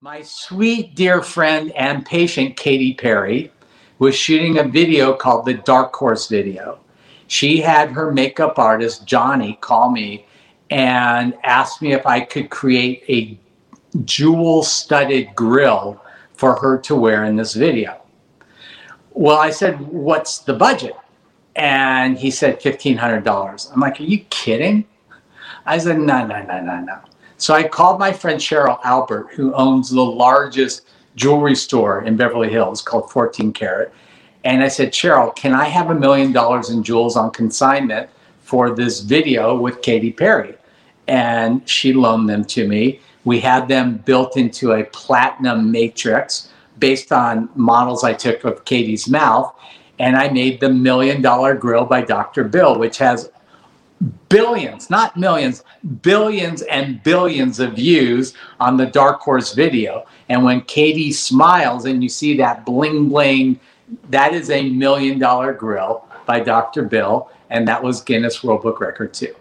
My sweet dear friend and patient, Katy Perry, was shooting a video called the Dark Horse video. She had her makeup artist, Johnny, call me and asked me if I could create a jewel studded grill for her to wear in this video. Well, I said, What's the budget? And he said $1,500. I'm like, Are you kidding? I said, No, no, no, no, no. So I called my friend Cheryl Albert, who owns the largest jewelry store in Beverly Hills called 14 Carat. And I said, Cheryl, can I have a million dollars in jewels on consignment for this video with Katy Perry? And she loaned them to me. We had them built into a platinum matrix based on models I took of Katy's mouth. And I made the million dollar grill by Dr. Bill, which has billions, not millions, billions and billions of views on the Dark Horse video. And when Katy smiles and you see that bling bling, that is a million dollar grill by Dr. Bill. And that was Guinness World Book Record too.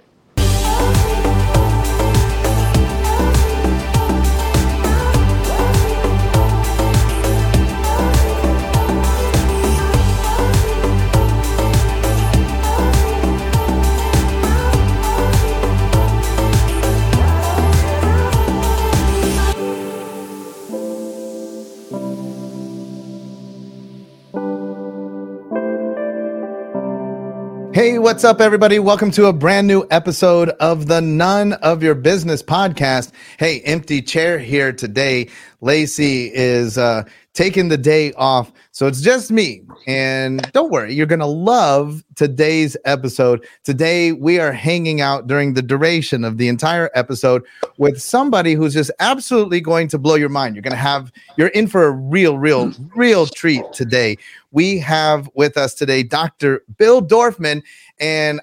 Hey, what's up, everybody? Welcome to a brand new episode of the None of Your Business podcast. Hey, empty chair here today. Lacey is uh, taking the day off. So it's just me. And don't worry, you're going to love today's episode. Today, we are hanging out during the duration of the entire episode with somebody who's just absolutely going to blow your mind. You're going to have, you're in for a real, real, real treat today. We have with us today Dr. Bill Dorfman. And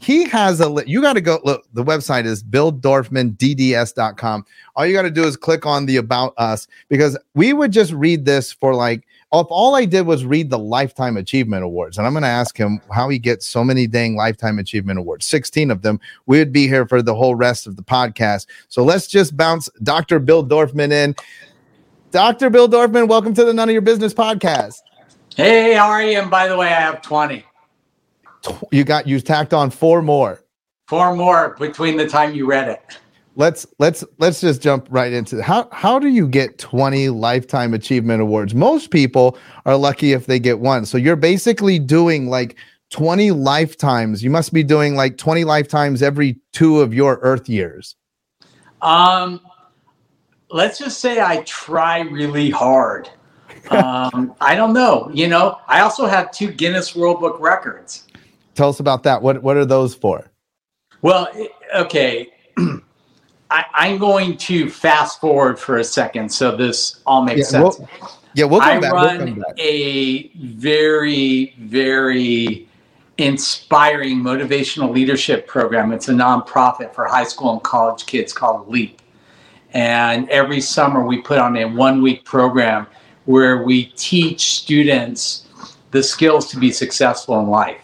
he has a you got to go look the website is billdorfmandds.com all you got to do is click on the about us because we would just read this for like if all i did was read the lifetime achievement awards and i'm going to ask him how he gets so many dang lifetime achievement awards 16 of them. We would be here for the whole rest of the podcast. So let's just bounce dr bill dorfman in. Dr bill dorfman welcome to the none of your business podcast. Hey how are you? And by the way i have 20 you got you tacked on four more. Four more between the time you read it. Let's let's let's just jump right into it. how how do you get 20 lifetime achievement awards? Most people are lucky if they get one. So you're basically doing like 20 lifetimes. You must be doing like 20 lifetimes every two of your earth years. Um let's just say I try really hard. um, I don't know. You know, I also have two Guinness World Book records. Tell us about that. What what are those for? Well, okay. I, am going to fast forward for a second so this all makes yeah, sense. We'll, yeah, we'll I back. run we'll a very, very inspiring motivational leadership program. It's a nonprofit for high school and college kids called LEAP. And every summer we put on a one week program where we teach students the skills to be successful in life.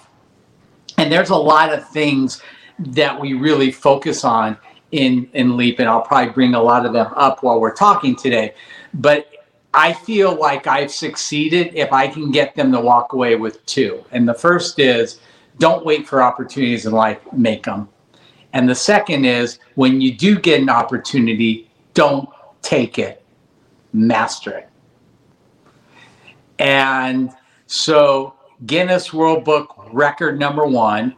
And there's a lot of things that we really focus on in in Leap, and I'll probably bring a lot of them up while we're talking today. But I feel like I've succeeded if I can get them to walk away with two. And the first is don't wait for opportunities in life, make them. And the second is when you do get an opportunity, don't take it, master it. And so Guinness World Book record number one.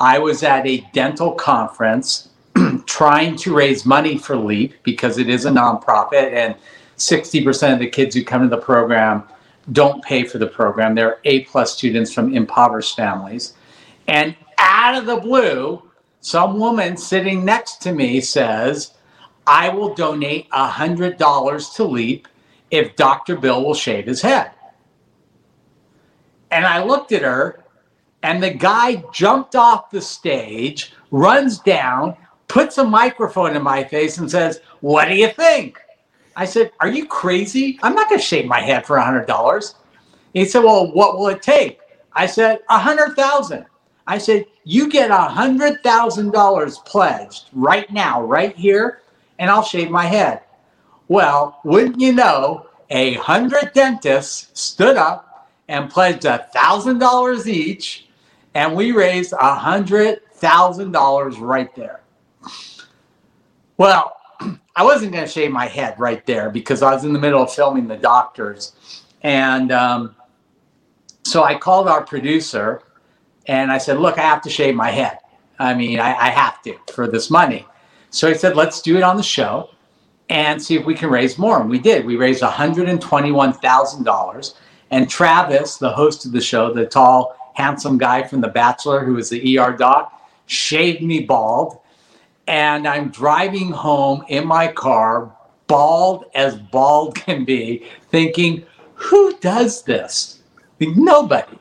I was at a dental conference trying to raise money for LEAP because it is a nonprofit and 60% of the kids who come to the program don't pay for the program. They're A plus students from impoverished families. And out of the blue, some woman sitting next to me says, I will donate $100 to LEAP if Dr. Bill will shave his head. And I looked at her, and the guy jumped off the stage, runs down, puts a microphone in my face, and says, What do you think? I said, Are you crazy? I'm not going to shave my head for $100. He said, Well, what will it take? I said, a 100000 I said, You get a $100,000 pledged right now, right here, and I'll shave my head. Well, wouldn't you know, a hundred dentists stood up and pledged a thousand dollars each, and we raised a hundred thousand dollars right there. Well, I wasn't going to shave my head right there because I was in the middle of filming the doctors, and um, so I called our producer, and I said, "Look, I have to shave my head. I mean, I, I have to for this money." So he said, "Let's do it on the show." and see if we can raise more. And we did. We raised $121,000. And Travis, the host of the show, the tall, handsome guy from The Bachelor, who was the ER doc, shaved me bald. And I'm driving home in my car, bald as bald can be, thinking, who does this? Nobody.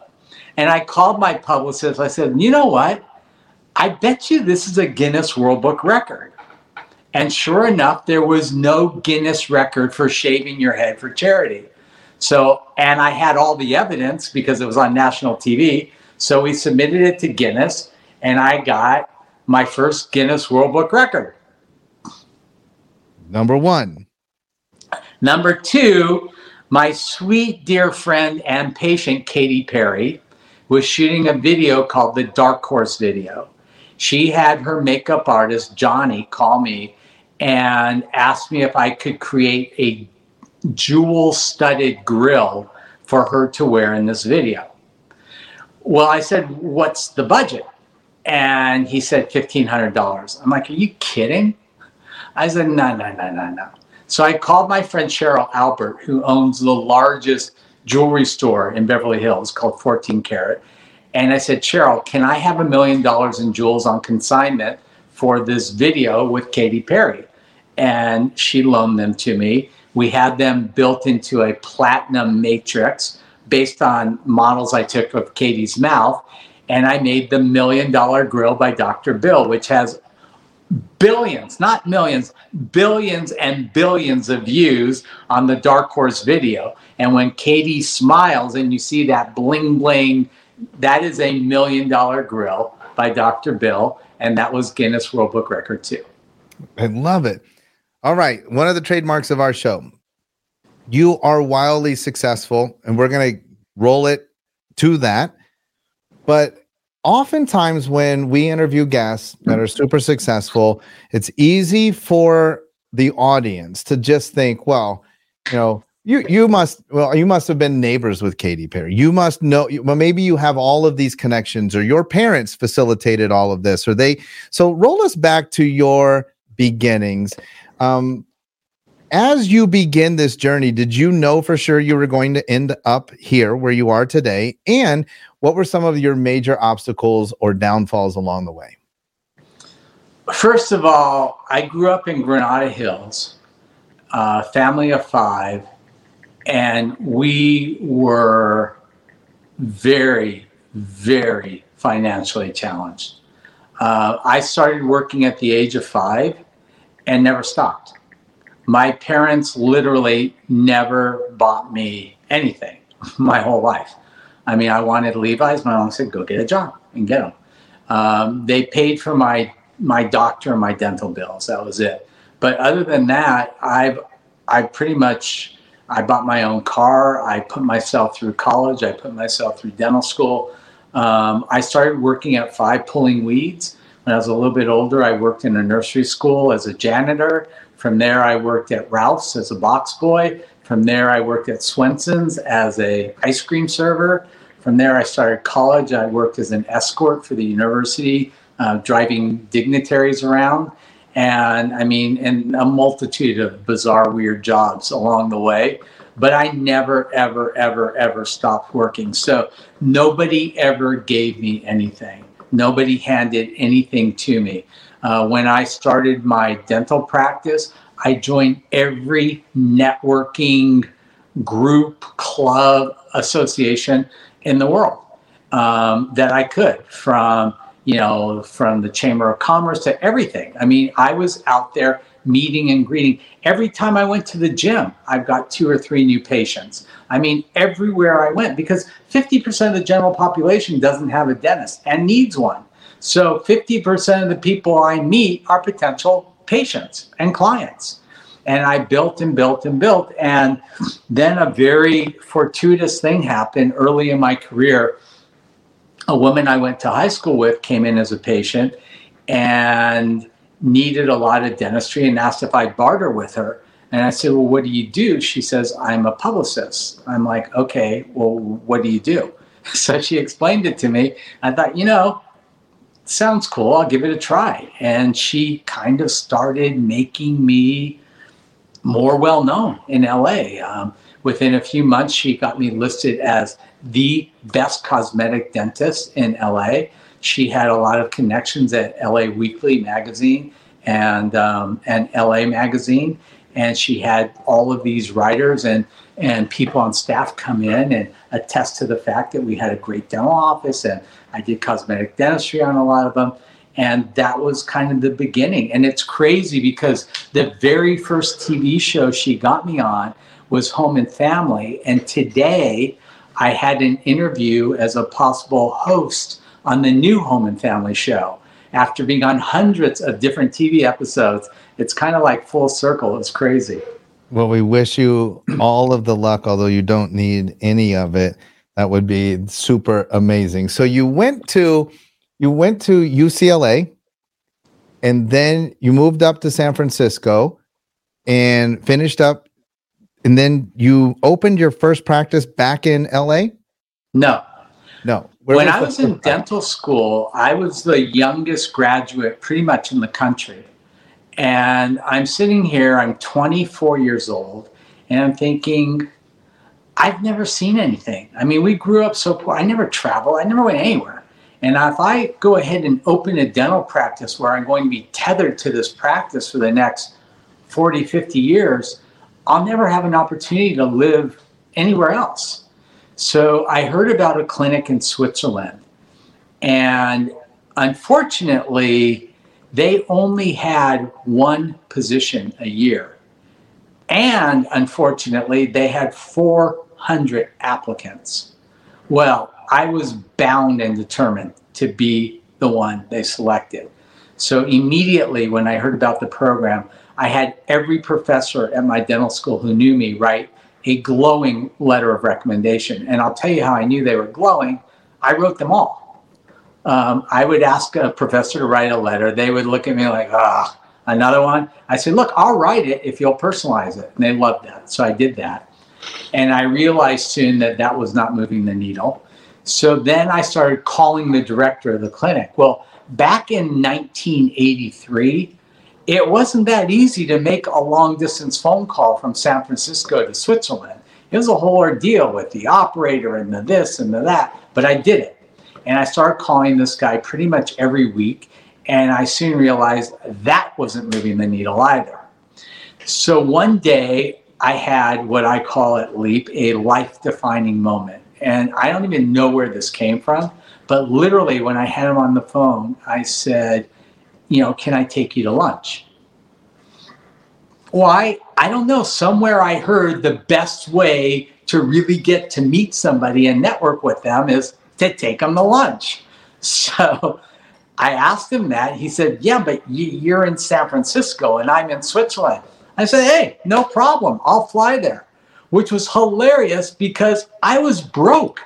And I called my publicist. I said, you know what? I bet you this is a Guinness World Book record. And sure enough, there was no Guinness record for shaving your head for charity. So, and I had all the evidence because it was on national TV. So we submitted it to Guinness, and I got my first Guinness World Book record. Number one. Number two, my sweet dear friend and patient, Katy Perry, was shooting a video called the Dark Horse video. She had her makeup artist, Johnny, call me and asked me if I could create a jewel studded grill for her to wear in this video. Well, I said, What's the budget? And he said $1,500. I'm like, Are you kidding? I said, No, no, no, no, no. So I called my friend Cheryl Albert, who owns the largest jewelry store in Beverly Hills called 14 Carat. And I said, Cheryl, can I have a million dollars in jewels on consignment for this video with Katy Perry? and she loaned them to me. We had them built into a platinum matrix based on models I took of Katy's mouth. And I made the Million Dollar Grill by Dr. Bill, which has billions, not millions, billions and billions of views on the Dark Horse video. And when Katie smiles and you see that bling bling, that is a million dollar grill by Dr. Bill. And that was Guinness World Book record too. I love it. All right. One of the trademarks of our show. You are wildly successful, and we're going to roll it to that. But oftentimes, when we interview guests that are super successful, it's easy for the audience to just think, well, you know, you you must well you must have been neighbors with Katy Perry. You must know well maybe you have all of these connections or your parents facilitated all of this or they so roll us back to your beginnings um, as you begin this journey, did you know for sure you were going to end up here where you are today? And what were some of your major obstacles or downfalls along the way? First of all, I grew up in Granada Hills, uh, family of five, and we were very, very financially challenged. Uh, I started working at the age of five and never stopped. My parents literally never bought me anything my whole life. I mean, I wanted Levi's. My mom said, "Go get a job and get them." Um, they paid for my my doctor and my dental bills. That was it. But other than that, I've I pretty much I bought my own car. I put myself through college. I put myself through dental school. Um, I started working at Five pulling weeds. When I was a little bit older, I worked in a nursery school as a janitor. From there, I worked at Ralph's as a box boy. From there, I worked at Swenson's as a ice cream server. From there, I started college. I worked as an escort for the university, uh, driving dignitaries around. And I mean, and a multitude of bizarre, weird jobs along the way. But I never, ever, ever, ever stopped working. So nobody ever gave me anything. Nobody handed anything to me. Uh, when I started my dental practice, I joined every networking group, club, association in the world um, that I could, from you know, from the Chamber of Commerce to everything. I mean, I was out there meeting and greeting. Every time I went to the gym, I've got two or three new patients. I mean, everywhere I went, because 50% of the general population doesn't have a dentist and needs one. So 50% of the people I meet are potential patients and clients. And I built and built and built. And then a very fortuitous thing happened early in my career. A woman I went to high school with came in as a patient and needed a lot of dentistry and asked if I'd barter with her. And I said, Well, what do you do? She says, I'm a publicist. I'm like, Okay, well, what do you do? So she explained it to me. I thought, you know, sounds cool. I'll give it a try. And she kind of started making me more well known in LA. Um, within a few months, she got me listed as the best cosmetic dentist in LA. She had a lot of connections at LA Weekly magazine and um, and LA magazine, and she had all of these writers and and people on staff come in and attest to the fact that we had a great dental office and I did cosmetic dentistry on a lot of them. And that was kind of the beginning. And it's crazy because the very first TV show she got me on was Home and Family. And today I had an interview as a possible host on the new Home and Family show. After being on hundreds of different TV episodes, it's kind of like full circle. It's crazy. Well, we wish you all of the luck, although you don't need any of it. That would be super amazing. So you went to you went to UCLA and then you moved up to San Francisco and finished up and then you opened your first practice back in LA? No. No. Where when was I was in dental school, I was the youngest graduate pretty much in the country. And I'm sitting here, I'm 24 years old, and I'm thinking, I've never seen anything. I mean, we grew up so poor. I never traveled, I never went anywhere. And if I go ahead and open a dental practice where I'm going to be tethered to this practice for the next 40, 50 years, I'll never have an opportunity to live anywhere else. So I heard about a clinic in Switzerland. And unfortunately, they only had one position a year. And unfortunately, they had 400 applicants. Well, I was bound and determined to be the one they selected. So immediately when I heard about the program, I had every professor at my dental school who knew me write a glowing letter of recommendation. And I'll tell you how I knew they were glowing. I wrote them all um, I would ask a professor to write a letter. They would look at me like, ah, another one. I said, look, I'll write it if you'll personalize it. And they loved that. So I did that. And I realized soon that that was not moving the needle. So then I started calling the director of the clinic. Well, back in 1983, it wasn't that easy to make a long distance phone call from San Francisco to Switzerland. It was a whole ordeal with the operator and the this and the that, but I did it. And I started calling this guy pretty much every week. And I soon realized that wasn't moving the needle either. So one day I had what I call at Leap a life defining moment. And I don't even know where this came from, but literally when I had him on the phone, I said, you know, can I take you to lunch? Why? I don't know. Somewhere I heard the best way to really get to meet somebody and network with them is to take them to lunch. So I asked him that. He said, Yeah, but you're in San Francisco and I'm in Switzerland. I said, Hey, no problem. I'll fly there, which was hilarious because I was broke.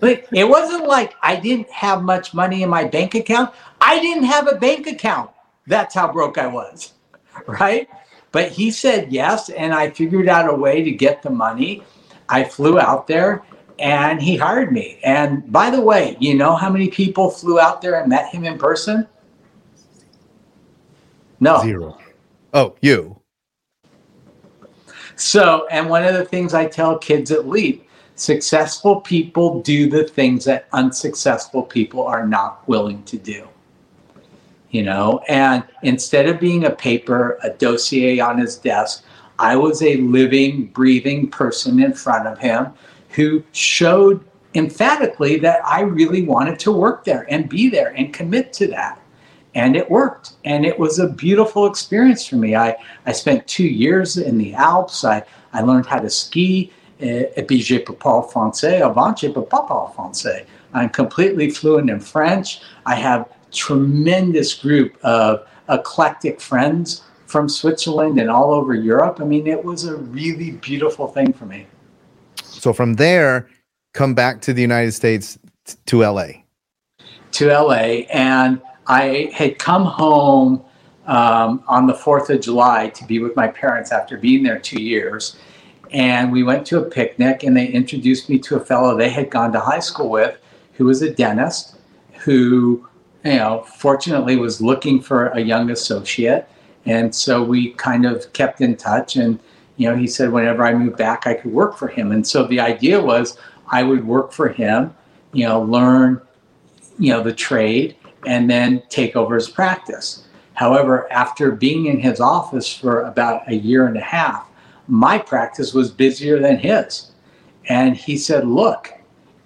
But it wasn't like I didn't have much money in my bank account. I didn't have a bank account. That's how broke I was. Right. But he said yes. And I figured out a way to get the money. I flew out there and he hired me. And by the way, you know how many people flew out there and met him in person? No. Zero. Oh, you. So, and one of the things I tell kids at Leap successful people do the things that unsuccessful people are not willing to do. You know, and instead of being a paper, a dossier on his desk, I was a living, breathing person in front of him who showed emphatically that I really wanted to work there and be there and commit to that. And it worked. And it was a beautiful experience for me. I, I spent two years in the Alps. I, I learned how to ski. Et puis je parle français. Avant, je peux pas parler français. I'm completely fluent in French. I have tremendous group of eclectic friends from Switzerland and all over Europe. I mean, it was a really beautiful thing for me. So from there, come back to the United States t- to LA. To LA. And I had come home um, on the 4th of July to be with my parents after being there two years. And we went to a picnic and they introduced me to a fellow they had gone to high school with who was a dentist who, you know, fortunately was looking for a young associate. And so we kind of kept in touch. And, you know, he said whenever I moved back, I could work for him. And so the idea was I would work for him, you know, learn, you know, the trade and then take over his practice. However, after being in his office for about a year and a half, my practice was busier than his. And he said, Look,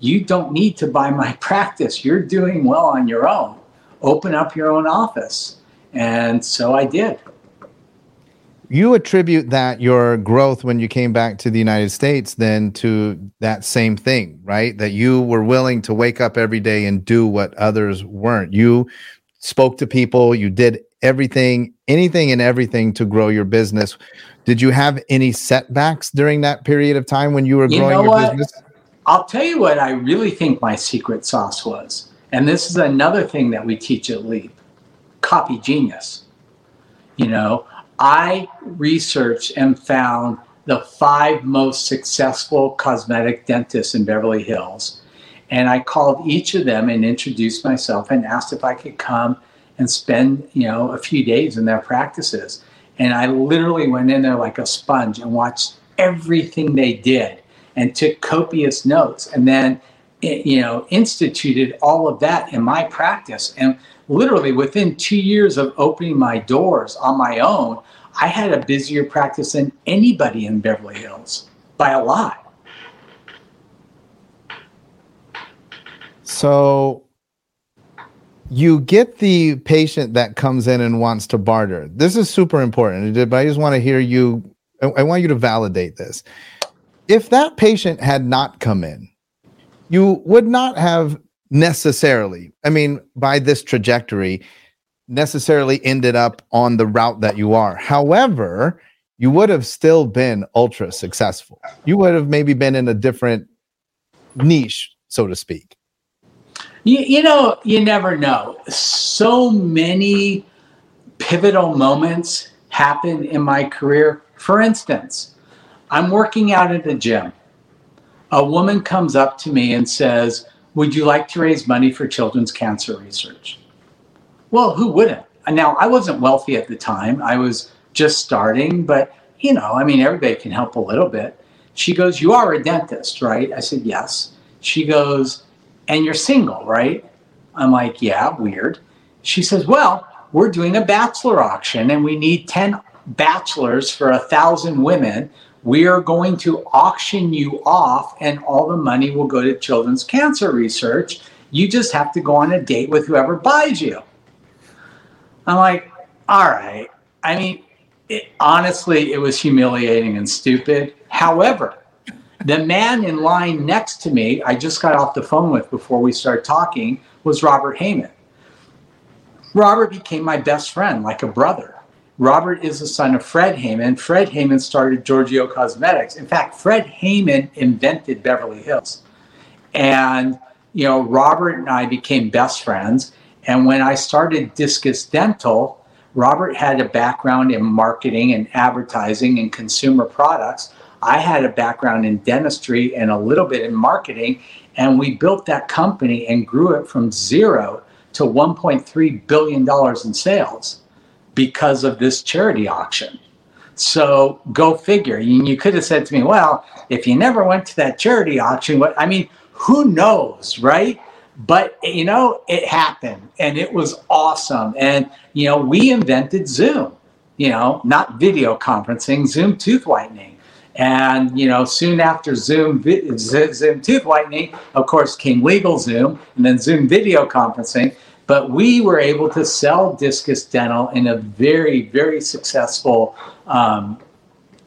you don't need to buy my practice. You're doing well on your own. Open up your own office. And so I did. You attribute that your growth when you came back to the United States then to that same thing, right? That you were willing to wake up every day and do what others weren't. You spoke to people, you did everything, anything and everything to grow your business. Did you have any setbacks during that period of time when you were growing you know your business? I'll tell you what I really think my secret sauce was. And this is another thing that we teach at Leap copy genius. You know, I researched and found the five most successful cosmetic dentists in Beverly Hills. And I called each of them and introduced myself and asked if I could come and spend, you know, a few days in their practices. And I literally went in there like a sponge and watched everything they did and took copious notes and then you know instituted all of that in my practice and literally within 2 years of opening my doors on my own I had a busier practice than anybody in Beverly Hills by a lot so you get the patient that comes in and wants to barter. This is super important, but I just want to hear you. I want you to validate this. If that patient had not come in, you would not have necessarily, I mean, by this trajectory, necessarily ended up on the route that you are. However, you would have still been ultra successful. You would have maybe been in a different niche, so to speak. You, you know, you never know. So many pivotal moments happen in my career. For instance, I'm working out at the gym. A woman comes up to me and says, Would you like to raise money for children's cancer research? Well, who wouldn't? Now, I wasn't wealthy at the time. I was just starting, but you know, I mean, everybody can help a little bit. She goes, You are a dentist, right? I said, Yes. She goes, and you're single, right? I'm like, yeah, weird. She says, well, we're doing a bachelor auction and we need 10 bachelors for a thousand women. We are going to auction you off and all the money will go to children's cancer research. You just have to go on a date with whoever buys you. I'm like, all right. I mean, it, honestly, it was humiliating and stupid. However, the man in line next to me, I just got off the phone with before we started talking, was Robert Hayman. Robert became my best friend, like a brother. Robert is the son of Fred Hayman. Fred Hayman started Giorgio Cosmetics. In fact, Fred Hayman invented Beverly Hills. And, you know, Robert and I became best friends. And when I started Discus Dental, Robert had a background in marketing and advertising and consumer products. I had a background in dentistry and a little bit in marketing, and we built that company and grew it from zero to $1.3 billion in sales because of this charity auction. So go figure. You, could have said to me, well, if you never went to that charity auction, what I mean, who knows, right? But you know, it happened and it was awesome. And you know, we invented Zoom, you know, not video conferencing, Zoom tooth whitening and you know, soon after Zoom, Zoom tooth whitening, of course, came legal Zoom, and then Zoom video conferencing. But we were able to sell Discus Dental in a very, very successful um,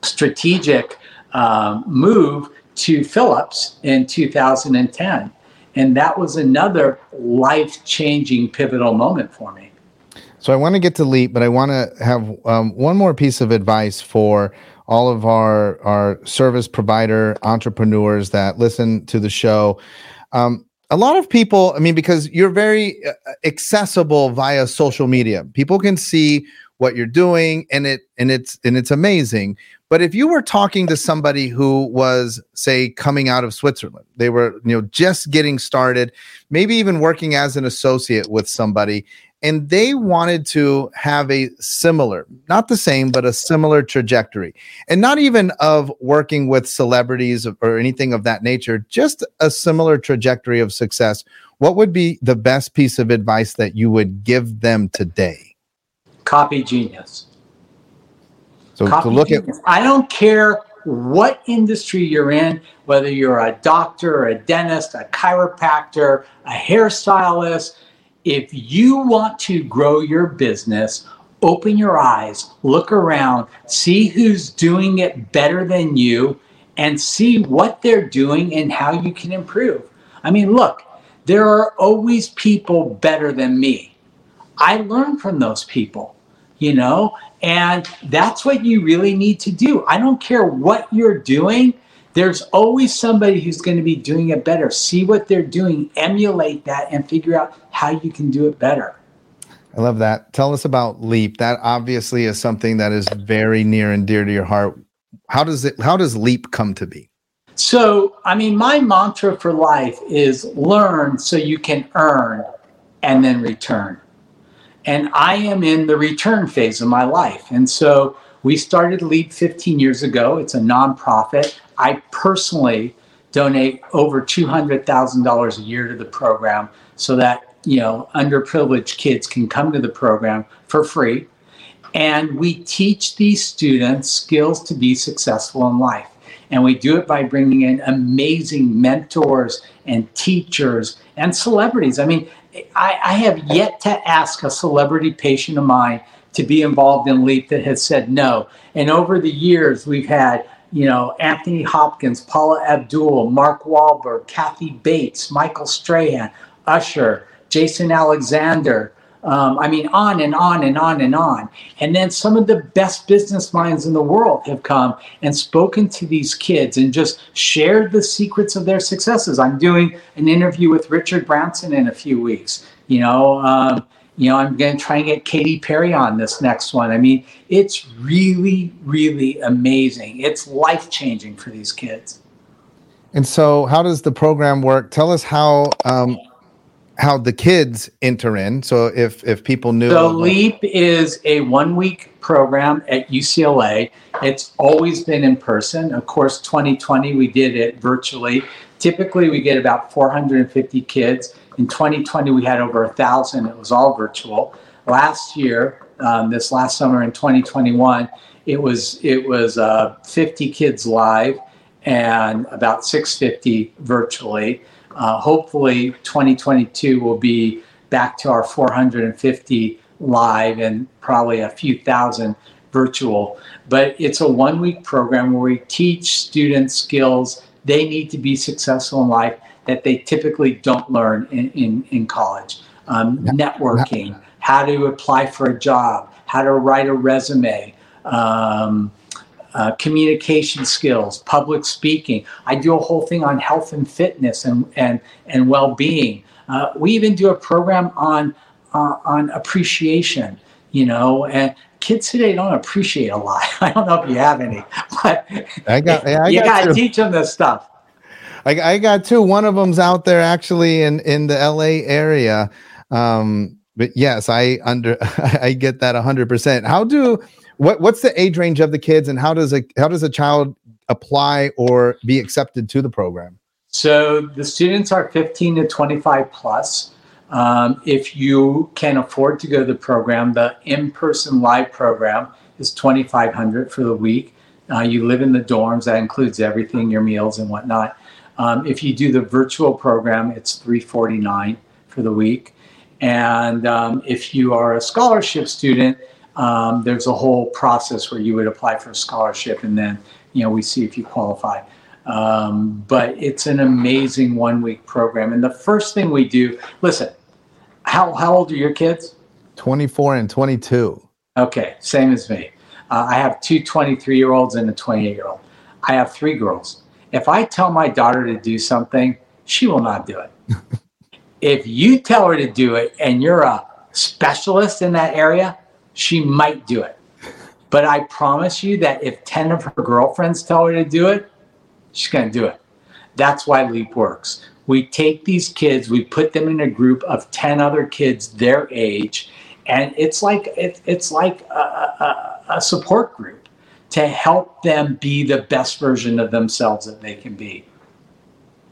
strategic um, move to Philips in 2010. And that was another life changing pivotal moment for me. So I want to get to Leap, but I want to have um, one more piece of advice for all of our our service provider entrepreneurs that listen to the show. Um, a lot of people, I mean, because you're very uh, accessible via social media, people can see what you're doing, and it and it's and it's amazing. But if you were talking to somebody who was, say, coming out of Switzerland, they were, you know, just getting started, maybe even working as an associate with somebody, and they wanted to have a similar, not the same, but a similar trajectory. And not even of working with celebrities or anything of that nature, just a similar trajectory of success. What would be the best piece of advice that you would give them today? Copy genius. So Copy to look genius. at I don't care what industry you're in, whether you're a doctor, a dentist, a chiropractor, a hairstylist, if you want to grow your business, open your eyes, look around, see who's doing it better than you, and see what they're doing and how you can improve. I mean, look, there are always people better than me. I learn from those people, you know, and that's what you really need to do. I don't care what you're doing there's always somebody who's going to be doing it better. See what they're doing, emulate that, and figure out how you can do it better. I love that. Tell us about Leap. That obviously is something that is very near and dear to your heart. How does it how does Leap come to be? So, I mean, my mantra for life is learn so you can earn and then return. And I am in the return phase of my life. And so we started Leap 15 years ago. It's a nonprofit. I personally donate over $200,000 a year to the program so that, you know, underprivileged kids can come to the program for free. And we teach these students skills to be successful in life. And we do it by bringing in amazing mentors and teachers and celebrities. I mean, I, I have yet to ask a celebrity patient of mine to be involved in LEAP that has said no. And over the years, we've had you know, Anthony Hopkins, Paula Abdul, Mark Wahlberg, Kathy Bates, Michael Strahan, Usher, Jason Alexander. Um, I mean, on and on and on and on. And then some of the best business minds in the world have come and spoken to these kids and just shared the secrets of their successes. I'm doing an interview with Richard Branson in a few weeks. You know, um, you know, I'm going to try and get Katy Perry on this next one. I mean, it's really, really amazing. It's life changing for these kids. And so, how does the program work? Tell us how um, how the kids enter in. So, if if people knew, so Leap is a one week program at UCLA. It's always been in person. Of course, 2020 we did it virtually. Typically, we get about 450 kids in 2020, we had over a thousand. It was all virtual. Last year, um, this last summer in 2021, it was it was uh, 50 kids live and about 650 virtually. Uh, hopefully, 2022 will be back to our 450 live and probably a few thousand virtual. But it's a one week program where we teach students skills they need to be successful in life that they typically don't learn in, in, in college. Um, networking, how to apply for a job, how to write a resume, um, uh, communication skills, public speaking. I do a whole thing on health and fitness and, and, and well being. Uh, we even do a program on, uh, on appreciation, you know, and kids today don't appreciate a lot. I don't know if you have any, but I got, I you got to teach them this stuff. I, I got two. One of them's out there actually in in the LA area. Um, but yes, I under I get that hundred percent. How do what what's the age range of the kids, and how does a how does a child apply or be accepted to the program? So the students are 15 to 25 plus. Um, if you can afford to go to the program, the in-person live program is 2,500 for the week. Uh, you live in the dorms. That includes everything, your meals and whatnot. Um, if you do the virtual program, it's 349 for the week. And um, if you are a scholarship student, um, there's a whole process where you would apply for a scholarship and then, you know, we see if you qualify. Um, but it's an amazing one week program. And the first thing we do, listen, how, how old are your kids? 24 and 22. Okay, same as me. Uh, I have two 23 year olds and a 28 year old. I have three girls. If I tell my daughter to do something, she will not do it. if you tell her to do it and you're a specialist in that area, she might do it. But I promise you that if 10 of her girlfriends tell her to do it, she's going to do it. That's why Leap works. We take these kids, we put them in a group of 10 other kids their age, and it's like it, it's like a, a, a support group to help them be the best version of themselves that they can be.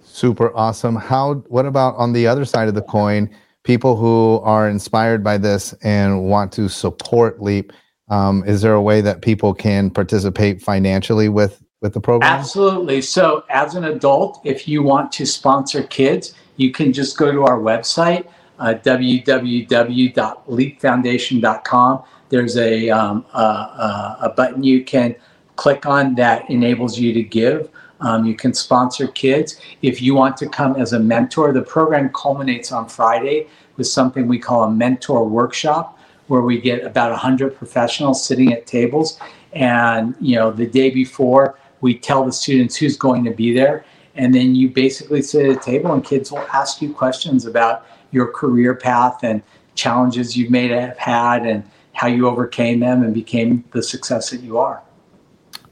Super awesome. How what about on the other side of the coin, people who are inspired by this and want to support Leap? Um, is there a way that people can participate financially with with the program? Absolutely. So, as an adult, if you want to sponsor kids, you can just go to our website, uh, www.leapfoundation.com. There's a, um, a, a button you can click on that enables you to give. Um, you can sponsor kids. If you want to come as a mentor, the program culminates on Friday with something we call a mentor workshop, where we get about 100 professionals sitting at tables. And, you know, the day before, we tell the students who's going to be there. And then you basically sit at a table and kids will ask you questions about your career path and challenges you may have had and how you overcame them and became the success that you are.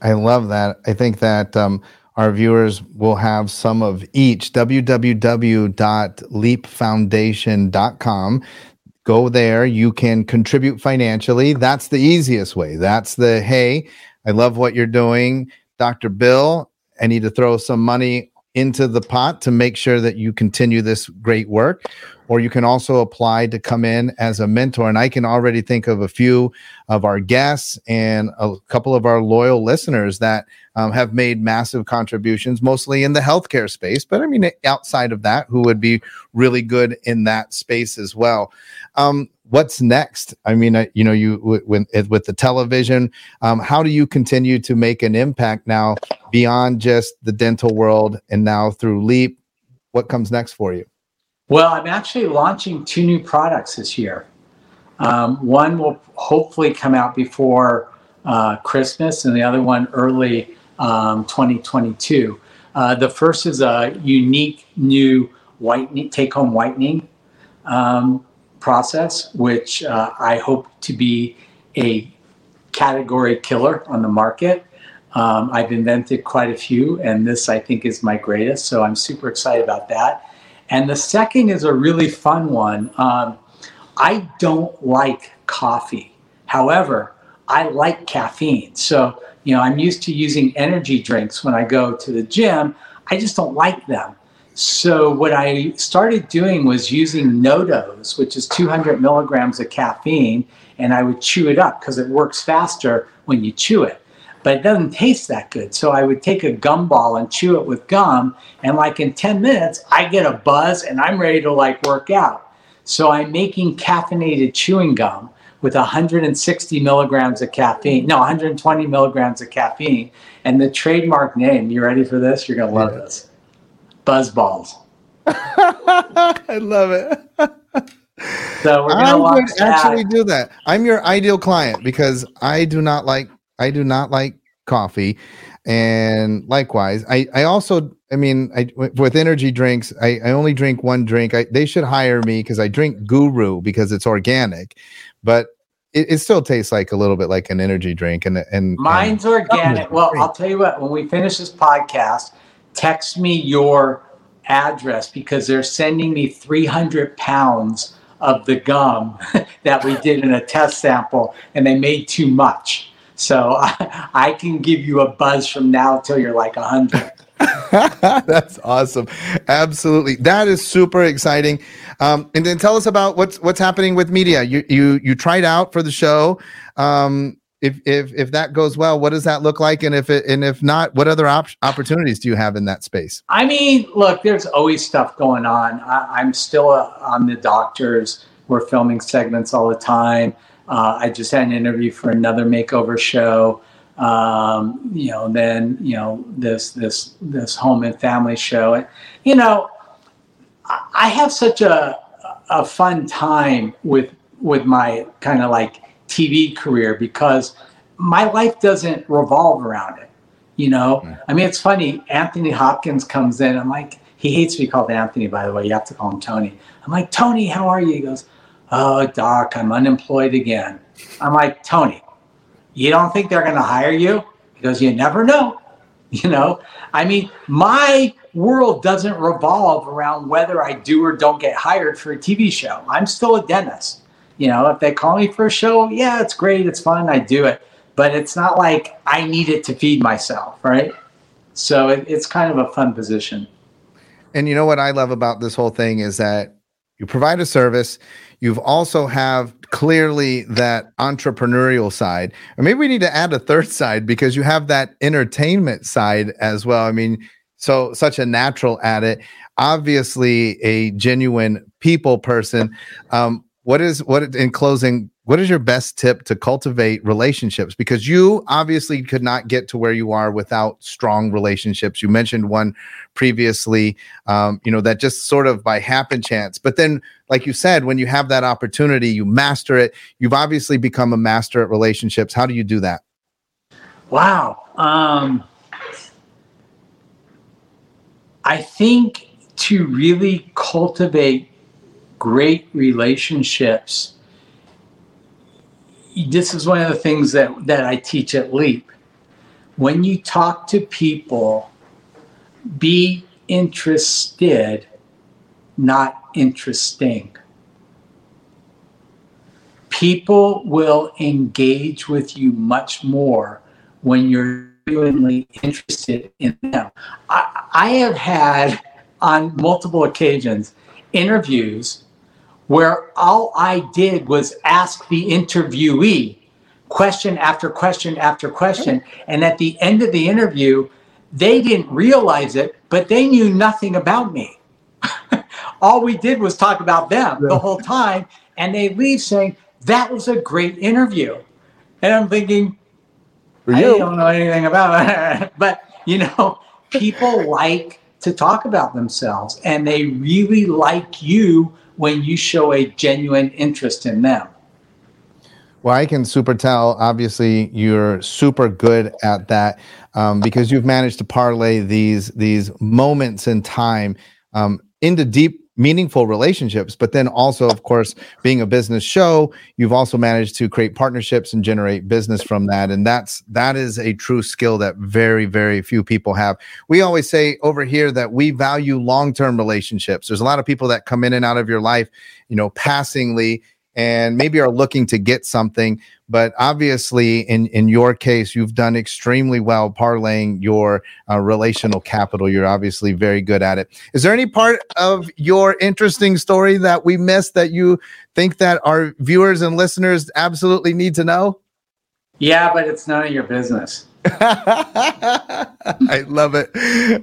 I love that. I think that um, our viewers will have some of each. www.leapfoundation.com. Go there. You can contribute financially. That's the easiest way. That's the hey, I love what you're doing. Dr. Bill, I need to throw some money into the pot to make sure that you continue this great work. Or you can also apply to come in as a mentor. And I can already think of a few of our guests and a couple of our loyal listeners that um, have made massive contributions, mostly in the healthcare space. But I mean, outside of that, who would be really good in that space as well. Um, what's next? I mean, you know, you with with the television, um, how do you continue to make an impact now beyond just the dental world and now through Leap? What comes next for you? Well, I'm actually launching two new products this year. Um, one will hopefully come out before uh, Christmas, and the other one early um, 2022. Uh, the first is a unique new whitening, take-home whitening um, process, which uh, I hope to be a category killer on the market. Um, I've invented quite a few, and this I think is my greatest. So I'm super excited about that. And the second is a really fun one. Um, I don't like coffee. However, I like caffeine. So, you know, I'm used to using energy drinks when I go to the gym. I just don't like them. So what I started doing was using NoDoz, which is 200 milligrams of caffeine, and I would chew it up because it works faster when you chew it. But it doesn't taste that good. So I would take a gumball and chew it with gum, and like in 10 minutes, I get a buzz and I'm ready to like work out. So I'm making caffeinated chewing gum with 160 milligrams of caffeine, no, 120 milligrams of caffeine. And the trademark name, you ready for this? You're going to love yeah. this Buzz balls. I love it. so we're gonna I would actually do that. I'm your ideal client because I do not like I do not like coffee, and likewise, I I also I mean I with energy drinks I, I only drink one drink. I, they should hire me because I drink Guru because it's organic, but it, it, still tastes like a little bit like an energy drink and and um, mine's and organic. Oh, well, I'll tell you what. When we finish this podcast text me your address because they're sending me 300 pounds of the gum that we did in a test sample and they made too much. So I, I can give you a buzz from now till you're like 100. That's awesome. Absolutely. That is super exciting. Um, and then tell us about what's what's happening with media. You you you tried out for the show. Um, if if if that goes well, what does that look like? And if it and if not, what other op- opportunities do you have in that space? I mean, look, there's always stuff going on. I, am still a, on the doctors. We're filming segments all the time. Uh, I just had an interview for another makeover show. Um, you know, then you know this this this home and family show. And, you know, I have such a a fun time with with my kind of like TV career because my life doesn't revolve around it. You know, mm. I mean, it's funny. Anthony Hopkins comes in. I'm like, he hates to be called Anthony, by the way. You have to call him Tony. I'm like, Tony, how are you? He goes, Oh, Doc, I'm unemployed again. I'm like, Tony, you don't think they're going to hire you? Because You never know. You know, I mean, my world doesn't revolve around whether I do or don't get hired for a TV show. I'm still a dentist. You know, if they call me for a show, yeah, it's great, it's fun, I do it. But it's not like I need it to feed myself, right? So it, it's kind of a fun position. And you know what I love about this whole thing is that you provide a service, you've also have clearly that entrepreneurial side. Or maybe we need to add a third side because you have that entertainment side as well. I mean, so such a natural at it. Obviously, a genuine people person. Um, what is what in closing? What is your best tip to cultivate relationships? Because you obviously could not get to where you are without strong relationships. You mentioned one previously, um, you know, that just sort of by happen chance. But then, like you said, when you have that opportunity, you master it. You've obviously become a master at relationships. How do you do that? Wow. Um, I think to really cultivate great relationships, this is one of the things that, that I teach at Leap. When you talk to people, be interested, not interesting. People will engage with you much more when you're genuinely interested in them. I, I have had on multiple occasions interviews where all I did was ask the interviewee question after question after question. And at the end of the interview, they didn't realize it, but they knew nothing about me. all we did was talk about them yeah. the whole time. And they leave saying, that was a great interview. And I'm thinking, I don't know anything about it. but, you know, people like to talk about themselves and they really like you when you show a genuine interest in them. Well, I can super tell. Obviously, you're super good at that um, because you've managed to parlay these these moments in time um, into deep meaningful relationships but then also of course being a business show you've also managed to create partnerships and generate business from that. And that's that is a true skill that very very few people have. We always say over here that we value long-term relationships. There's a lot of people that come in and out of your life you know passingly and maybe are looking to get something. But obviously, in, in your case, you've done extremely well parlaying your uh, relational capital. You're obviously very good at it. Is there any part of your interesting story that we missed that you think that our viewers and listeners absolutely need to know? Yeah, but it's none of your business. I love it.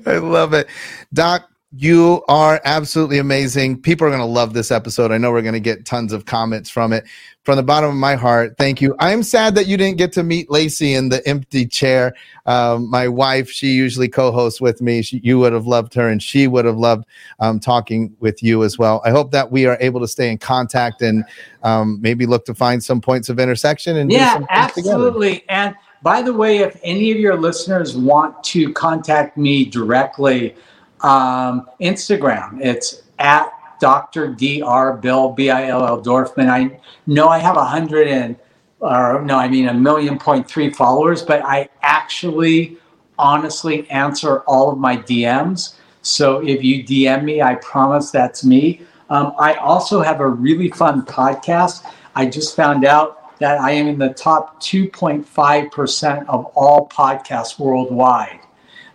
I love it. Doc, you are absolutely amazing. People are going to love this episode. I know we're going to get tons of comments from it. From the bottom of my heart, thank you. I'm sad that you didn't get to meet Lacey in the empty chair. Um, my wife, she usually co hosts with me. She, you would have loved her, and she would have loved um, talking with you as well. I hope that we are able to stay in contact and um, maybe look to find some points of intersection. And yeah, absolutely. Together. And by the way, if any of your listeners want to contact me directly, um, Instagram. It's at Dr. Dr. Bill B I L L Dorfman. I know I have a hundred and or no, I mean a million point three followers, but I actually honestly answer all of my DMs. So if you DM me, I promise that's me. Um, I also have a really fun podcast. I just found out that I am in the top 2.5% of all podcasts worldwide.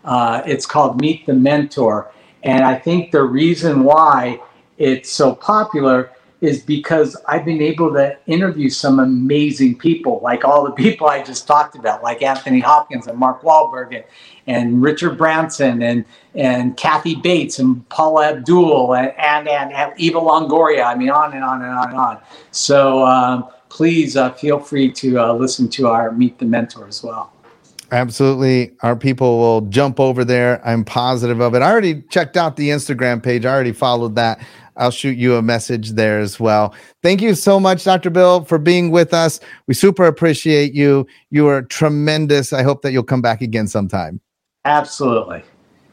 Uh, it's called Meet the Mentor. And I think the reason why it's so popular is because I've been able to interview some amazing people, like all the people I just talked about, like Anthony Hopkins and Mark Wahlberg and, and Richard Branson and and Kathy Bates and Paula Abdul and and, and, and Eva Longoria. I mean, on and on and on and on. So um, please uh, feel free to uh, listen to our Meet the Mentor as well. Absolutely. Our people will jump over there. I'm positive of it. I already checked out the Instagram page. I already followed that. I'll shoot you a message there as well. Thank you so much, Dr. Bill, for being with us. We super appreciate you. You are tremendous. I hope that you'll come back again sometime. Absolutely.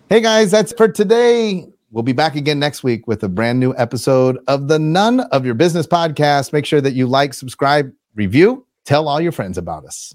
Hey guys, that's for today. We'll be back again next week with a brand new episode of the None of Your Business podcast. Make sure that you like, subscribe, review, tell all your friends about us.